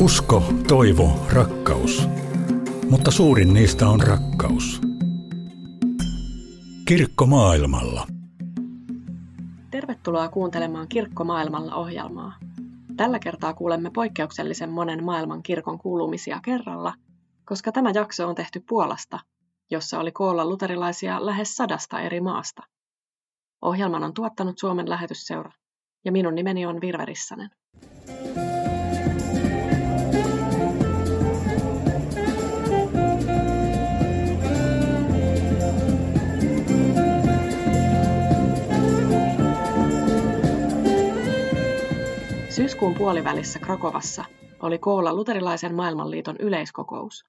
Usko, toivo, rakkaus. Mutta suurin niistä on rakkaus. Kirkko maailmalla. Tervetuloa kuuntelemaan Kirkko maailmalla ohjelmaa. Tällä kertaa kuulemme poikkeuksellisen monen maailman kirkon kuulumisia kerralla, koska tämä jakso on tehty Puolasta, jossa oli koolla luterilaisia lähes sadasta eri maasta. Ohjelman on tuottanut Suomen lähetysseura, ja minun nimeni on Virve Syyskuun puolivälissä Krakovassa oli koolla luterilaisen maailmanliiton yleiskokous.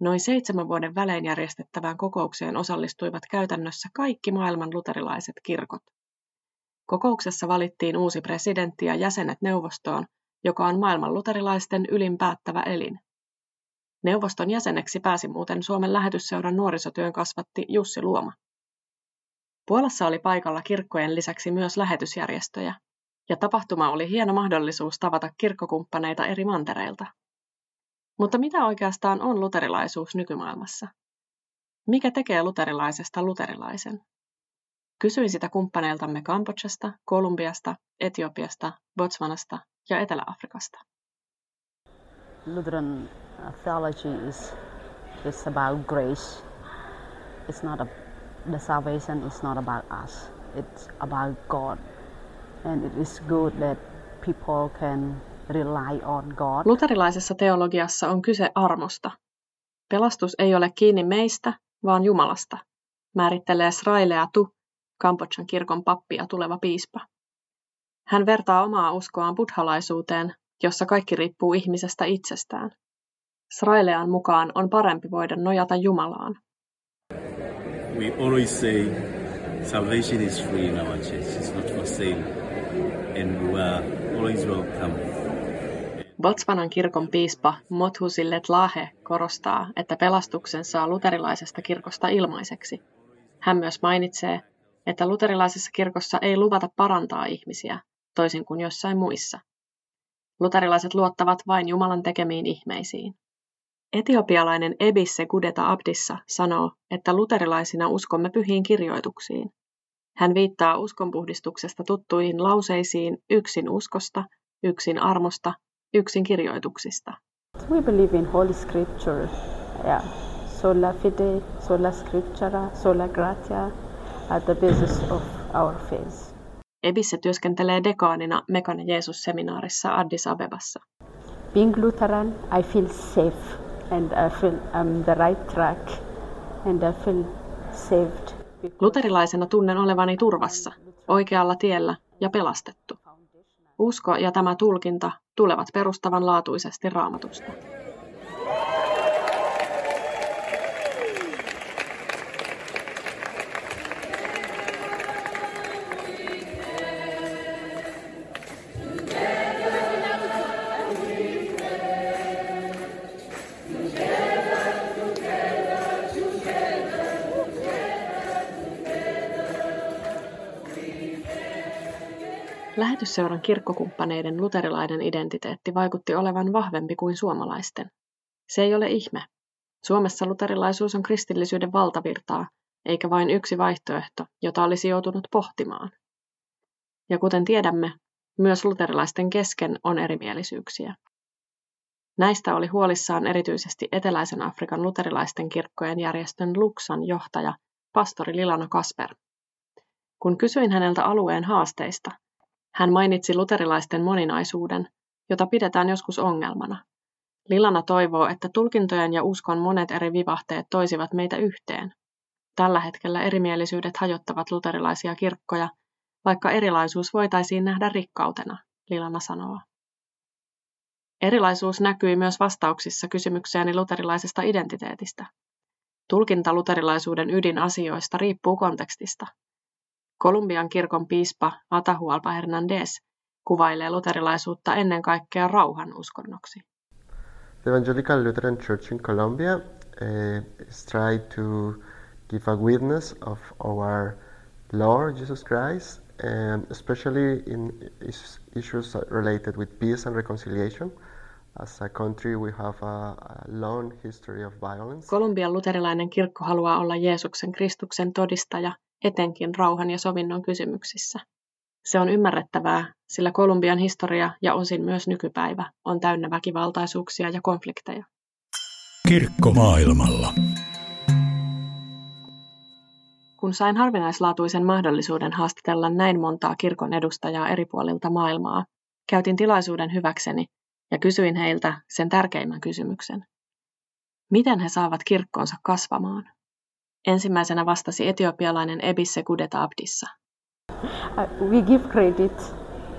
Noin seitsemän vuoden välein järjestettävään kokoukseen osallistuivat käytännössä kaikki maailman luterilaiset kirkot. Kokouksessa valittiin uusi presidentti ja jäsenet neuvostoon, joka on maailman luterilaisten ylin päättävä elin. Neuvoston jäseneksi pääsi muuten Suomen lähetysseuran nuorisotyön kasvatti Jussi Luoma. Puolassa oli paikalla kirkkojen lisäksi myös lähetysjärjestöjä, ja tapahtuma oli hieno mahdollisuus tavata kirkkokumppaneita eri mantereilta. Mutta mitä oikeastaan on luterilaisuus nykymaailmassa? Mikä tekee luterilaisesta luterilaisen? Kysyin sitä kumppaneiltamme Kambodžasta, Kolumbiasta, Etiopiasta, Botswanasta ja Etelä-Afrikasta. Lutheran theology is is about grace. It's not a, the salvation is not about us. It's about God. Luterilaisessa teologiassa on kyse armosta. Pelastus ei ole kiinni meistä, vaan Jumalasta, määrittelee Srailea Tu, Kambodžan kirkon pappi ja tuleva piispa. Hän vertaa omaa uskoaan buddhalaisuuteen, jossa kaikki riippuu ihmisestä itsestään. Srailean mukaan on parempi voida nojata Jumalaan. We always say salvation is free in our church. It's not for sale. And. Botswanan kirkon piispa Mothusillet Lahe korostaa, että pelastuksen saa luterilaisesta kirkosta ilmaiseksi. Hän myös mainitsee, että luterilaisessa kirkossa ei luvata parantaa ihmisiä, toisin kuin jossain muissa. Luterilaiset luottavat vain Jumalan tekemiin ihmeisiin. Etiopialainen Ebisse Gudeta Abdissa sanoo, että luterilaisina uskomme pyhiin kirjoituksiin. Hän viittaa uskonpuhdistuksesta tuttuihin lauseisiin yksin uskosta, yksin armosta, yksin kirjoituksista. We believe in Holy Scripture. Yeah. Sola fide, sola scriptura, sola gratia at the basis of our faith. Ebisse työskentelee dekaanina Mekane Jeesus-seminaarissa Addis Abebassa. Being Lutheran, I feel safe and I feel I'm the right track and I feel saved. Luterilaisena tunnen olevani turvassa, oikealla tiellä ja pelastettu. Usko ja tämä tulkinta tulevat perustavanlaatuisesti raamatusta. Lähetysseuran kirkkokumppaneiden luterilainen identiteetti vaikutti olevan vahvempi kuin suomalaisten. Se ei ole ihme. Suomessa luterilaisuus on kristillisyyden valtavirtaa, eikä vain yksi vaihtoehto, jota olisi joutunut pohtimaan. Ja kuten tiedämme, myös luterilaisten kesken on erimielisyyksiä. Näistä oli huolissaan erityisesti Eteläisen Afrikan luterilaisten kirkkojen järjestön Luxan johtaja, pastori Lilana Kasper. Kun kysyin häneltä alueen haasteista, hän mainitsi luterilaisten moninaisuuden, jota pidetään joskus ongelmana. Lilana toivoo, että tulkintojen ja uskon monet eri vivahteet toisivat meitä yhteen. Tällä hetkellä erimielisyydet hajottavat luterilaisia kirkkoja, vaikka erilaisuus voitaisiin nähdä rikkautena, Lilana sanoo. Erilaisuus näkyi myös vastauksissa kysymykseeni luterilaisesta identiteetistä. Tulkinta luterilaisuuden ydinasioista riippuu kontekstista. Kolumbian kirkon piispa Atahualpa Hernandez kuvailee luterilaisuutta ennen kaikkea rauhan uskonnoksi. The Evangelical Lutheran Church in Colombia uh, is trying to give a witness of our Lord Jesus Christ, and especially in issues related with peace and reconciliation, As a country, we have a, a long history of violence. Kolumbian luterilainen kirkko haluaa olla Jeesuksen Kristuksen todistaja, etenkin rauhan ja sovinnon kysymyksissä. Se on ymmärrettävää, sillä Kolumbian historia ja osin myös nykypäivä on täynnä väkivaltaisuuksia ja konflikteja. Kirkko maailmalla. Kun sain harvinaislaatuisen mahdollisuuden haastatella näin montaa kirkon edustajaa eri puolilta maailmaa, käytin tilaisuuden hyväkseni ja kysyin heiltä sen tärkeimmän kysymyksen. Miten he saavat kirkkonsa kasvamaan? Ensimmäisenä vastasi etiopialainen Ebisse Kudeta Abdissa. We give credit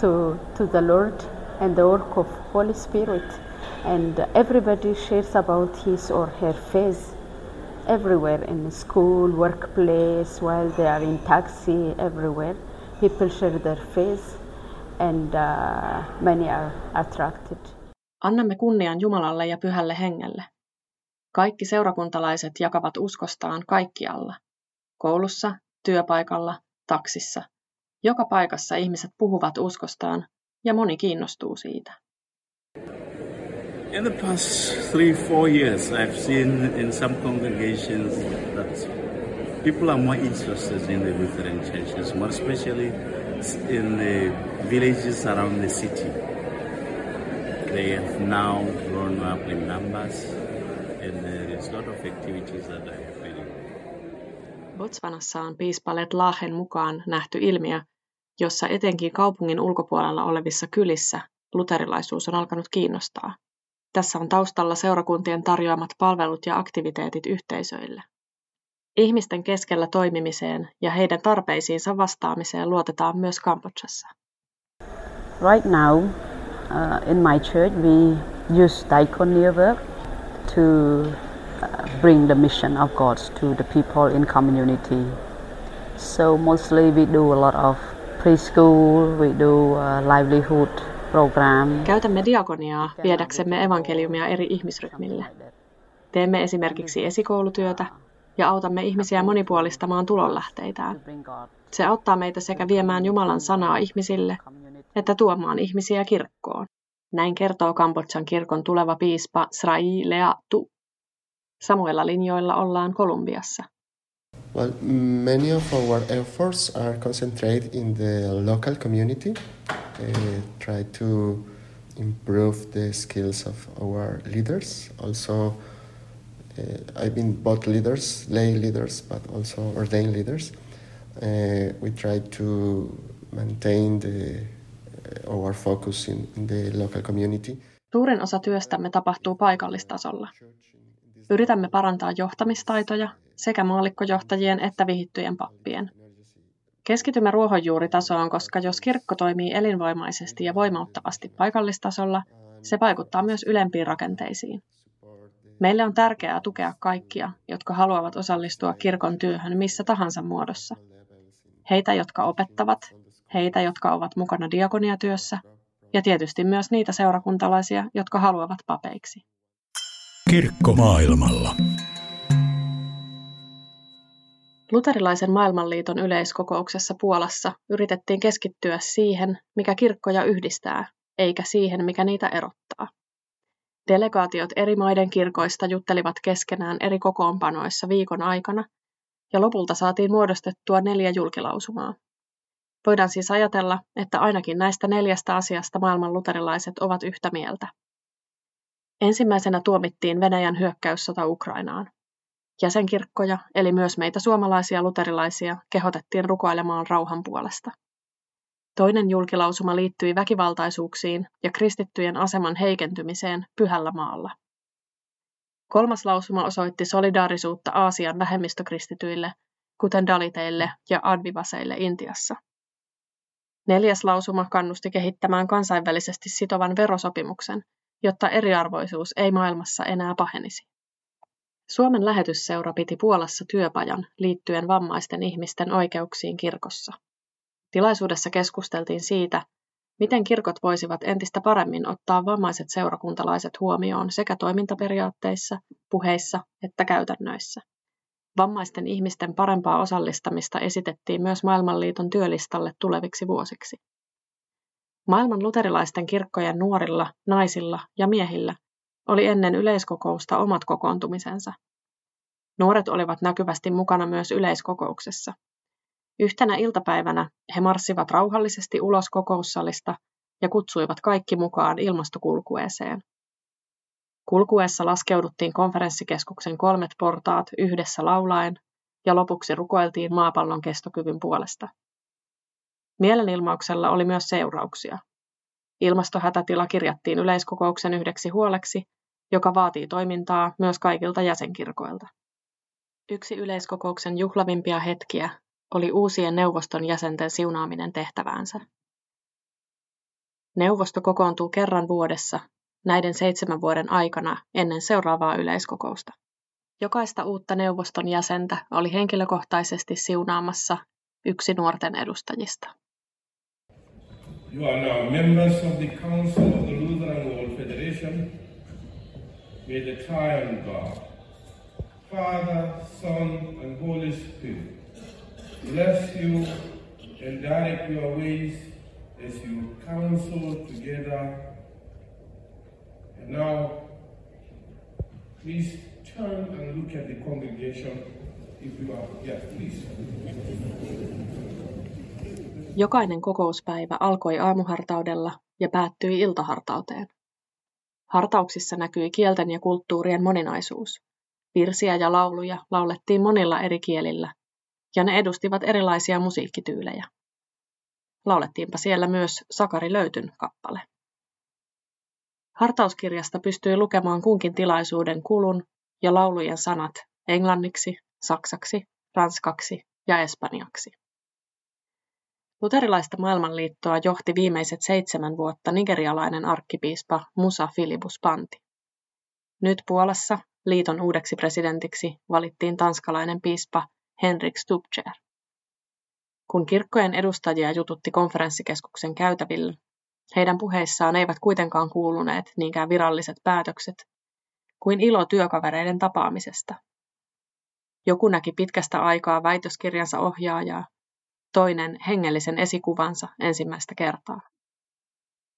to, to the Lord and the work of Holy Spirit, and everybody shares about his or her faith everywhere in school, workplace, while they are in taxi, everywhere. People share their faith, and uh, many are attracted. Annamme kunnian Jumalalle ja pyhälle hengelle. Kaikki seurakuntalaiset jakavat uskostaan kaikkialla. Koulussa, työpaikalla, taksissa. Joka paikassa ihmiset puhuvat uskostaan ja moni kiinnostuu siitä. In the past three, four years, I've seen in some congregations that people are more interested in the Lutheran churches, more especially in the villages around the city. They have now grown up in numbers, and there is a lot of activities that are happening. Botswanassa on piispa Lahen mukaan nähty ilmiö, jossa etenkin kaupungin ulkopuolella olevissa kylissä luterilaisuus on alkanut kiinnostaa. Tässä on taustalla seurakuntien tarjoamat palvelut ja aktiviteetit yhteisöille. Ihmisten keskellä toimimiseen ja heidän tarpeisiinsa vastaamiseen luotetaan myös Kambodžassa. Right now, uh, in my church, we use work to uh, bring the mission of God to the people in community. So mostly we do a lot of preschool, we do uh, livelihood program. Käytämme diakoniaa viedäksemme evankeliumia eri ihmisryhmille. Teemme esimerkiksi esikoulutyötä ja autamme ihmisiä monipuolistamaan tulonlähteitään. Se auttaa meitä sekä viemään Jumalan sanaa ihmisille, että tuomaan ihmisiä kirkkoon. Näin kertoo Kambodjan kirkon tuleva piispa Srai Tu. Samoilla linjoilla ollaan Kolumbiassa. Well, many of our efforts are concentrated in the local community, uh, try to improve the skills of our leaders. Also, uh, I've been both leaders, lay leaders, but also ordained leaders. Uh, we try to maintain the, our focus in the local community. Suurin osa työstämme tapahtuu paikallistasolla. Yritämme parantaa johtamistaitoja sekä maallikkojohtajien että vihittyjen pappien. Keskitymme ruohonjuuritasoon, koska jos kirkko toimii elinvoimaisesti ja voimauttavasti paikallistasolla, se vaikuttaa myös ylempiin rakenteisiin. Meille on tärkeää tukea kaikkia, jotka haluavat osallistua kirkon työhön missä tahansa muodossa. Heitä, jotka opettavat, heitä, jotka ovat mukana diakoniatyössä ja tietysti myös niitä seurakuntalaisia, jotka haluavat papeiksi. Kirkko maailmalla. Luterilaisen maailmanliiton yleiskokouksessa Puolassa yritettiin keskittyä siihen, mikä kirkkoja yhdistää, eikä siihen, mikä niitä erottaa. Delegaatiot eri maiden kirkoista juttelivat keskenään eri kokoonpanoissa viikon aikana, ja lopulta saatiin muodostettua neljä julkilausumaa. Voidaan siis ajatella, että ainakin näistä neljästä asiasta maailman luterilaiset ovat yhtä mieltä. Ensimmäisenä tuomittiin Venäjän hyökkäyssota Ukrainaan. Jäsenkirkkoja, eli myös meitä suomalaisia luterilaisia, kehotettiin rukoilemaan rauhan puolesta. Toinen julkilausuma liittyi väkivaltaisuuksiin ja kristittyjen aseman heikentymiseen pyhällä maalla. Kolmas lausuma osoitti solidaarisuutta Aasian vähemmistökristityille, kuten daliteille ja advivaseille Intiassa. Neljäs lausuma kannusti kehittämään kansainvälisesti sitovan verosopimuksen, jotta eriarvoisuus ei maailmassa enää pahenisi. Suomen lähetysseura piti Puolassa työpajan liittyen vammaisten ihmisten oikeuksiin kirkossa. Tilaisuudessa keskusteltiin siitä, miten kirkot voisivat entistä paremmin ottaa vammaiset seurakuntalaiset huomioon sekä toimintaperiaatteissa, puheissa että käytännöissä. Vammaisten ihmisten parempaa osallistamista esitettiin myös Maailmanliiton työlistalle tuleviksi vuosiksi. Maailman luterilaisten kirkkojen nuorilla, naisilla ja miehillä oli ennen yleiskokousta omat kokoontumisensa. Nuoret olivat näkyvästi mukana myös yleiskokouksessa. Yhtenä iltapäivänä he marssivat rauhallisesti ulos kokoussalista ja kutsuivat kaikki mukaan ilmastokulkueeseen. Kulkuessa laskeuduttiin konferenssikeskuksen kolmet portaat yhdessä laulaen ja lopuksi rukoiltiin maapallon kestokyvyn puolesta. Mielenilmauksella oli myös seurauksia. Ilmastohätätila kirjattiin yleiskokouksen yhdeksi huoleksi, joka vaatii toimintaa myös kaikilta jäsenkirkoilta. Yksi yleiskokouksen juhlavimpia hetkiä oli uusien neuvoston jäsenten siunaaminen tehtäväänsä. Neuvosto kokoontuu kerran vuodessa näiden seitsemän vuoden aikana ennen seuraavaa yleiskokousta. Jokaista uutta neuvoston jäsentä oli henkilökohtaisesti siunaamassa yksi nuorten edustajista. You are now members of the Council of the Lutheran World Federation. May the triune God, Father, Son, and Holy Spirit bless you and direct your ways as you counsel together. And now, please turn and look at the congregation if you are. Yes, please. Jokainen kokouspäivä alkoi aamuhartaudella ja päättyi iltahartauteen. Hartauksissa näkyi kielten ja kulttuurien moninaisuus. Virsiä ja lauluja laulettiin monilla eri kielillä, ja ne edustivat erilaisia musiikkityylejä. Laulettiinpa siellä myös Sakari Löytyn kappale. Hartauskirjasta pystyi lukemaan kunkin tilaisuuden kulun ja laulujen sanat englanniksi, saksaksi, ranskaksi ja espanjaksi. Luterilaista maailmanliittoa johti viimeiset seitsemän vuotta nigerialainen arkkipiispa Musa Filibus Panti. Nyt Puolassa liiton uudeksi presidentiksi valittiin tanskalainen piispa Henrik Stubcher. Kun kirkkojen edustajia jututti konferenssikeskuksen käytävillä, heidän puheissaan eivät kuitenkaan kuuluneet niinkään viralliset päätökset, kuin ilo työkavereiden tapaamisesta. Joku näki pitkästä aikaa väitöskirjansa ohjaajaa toinen hengellisen esikuvansa ensimmäistä kertaa.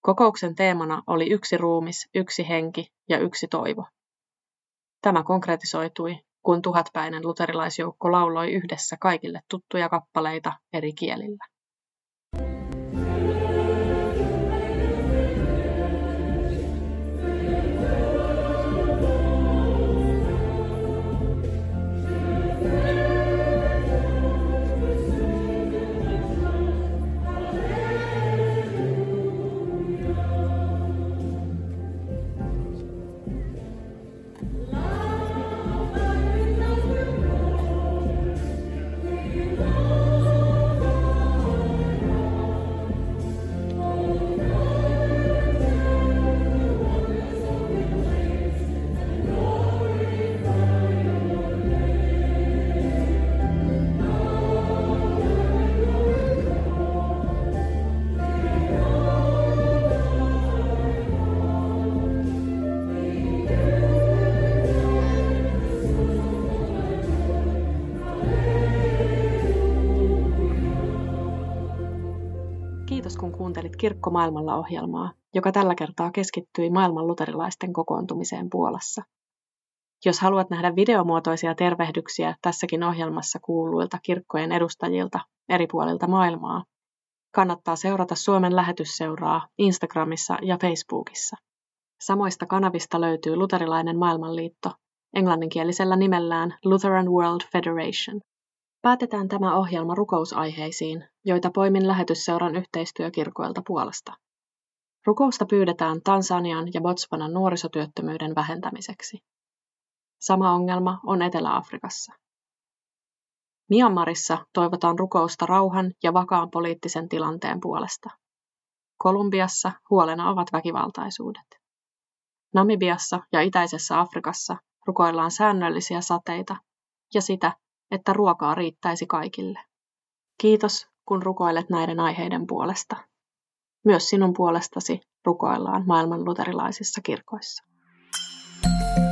Kokouksen teemana oli yksi ruumis, yksi henki ja yksi toivo. Tämä konkretisoitui, kun tuhatpäinen luterilaisjoukko lauloi yhdessä kaikille tuttuja kappaleita eri kielillä. Kuuntelit Kirkko maailmalla ohjelmaa, joka tällä kertaa keskittyi maailman luterilaisten kokoontumiseen Puolassa. Jos haluat nähdä videomuotoisia tervehdyksiä tässäkin ohjelmassa kuuluilta kirkkojen edustajilta eri puolilta maailmaa, kannattaa seurata Suomen lähetysseuraa Instagramissa ja Facebookissa. Samoista kanavista löytyy Luterilainen maailmanliitto, englanninkielisellä nimellään Lutheran World Federation. Päätetään tämä ohjelma rukousaiheisiin, joita poimin lähetysseuran yhteistyökirkoilta Puolasta. Rukousta pyydetään Tansanian ja Botswanan nuorisotyöttömyyden vähentämiseksi. Sama ongelma on Etelä-Afrikassa. Myanmarissa toivotaan rukousta rauhan ja vakaan poliittisen tilanteen puolesta. Kolumbiassa huolena ovat väkivaltaisuudet. Namibiassa ja itäisessä Afrikassa rukoillaan säännöllisiä sateita ja sitä, että ruokaa riittäisi kaikille. Kiitos, kun rukoilet näiden aiheiden puolesta. Myös sinun puolestasi rukoillaan maailman luterilaisissa kirkoissa. thank you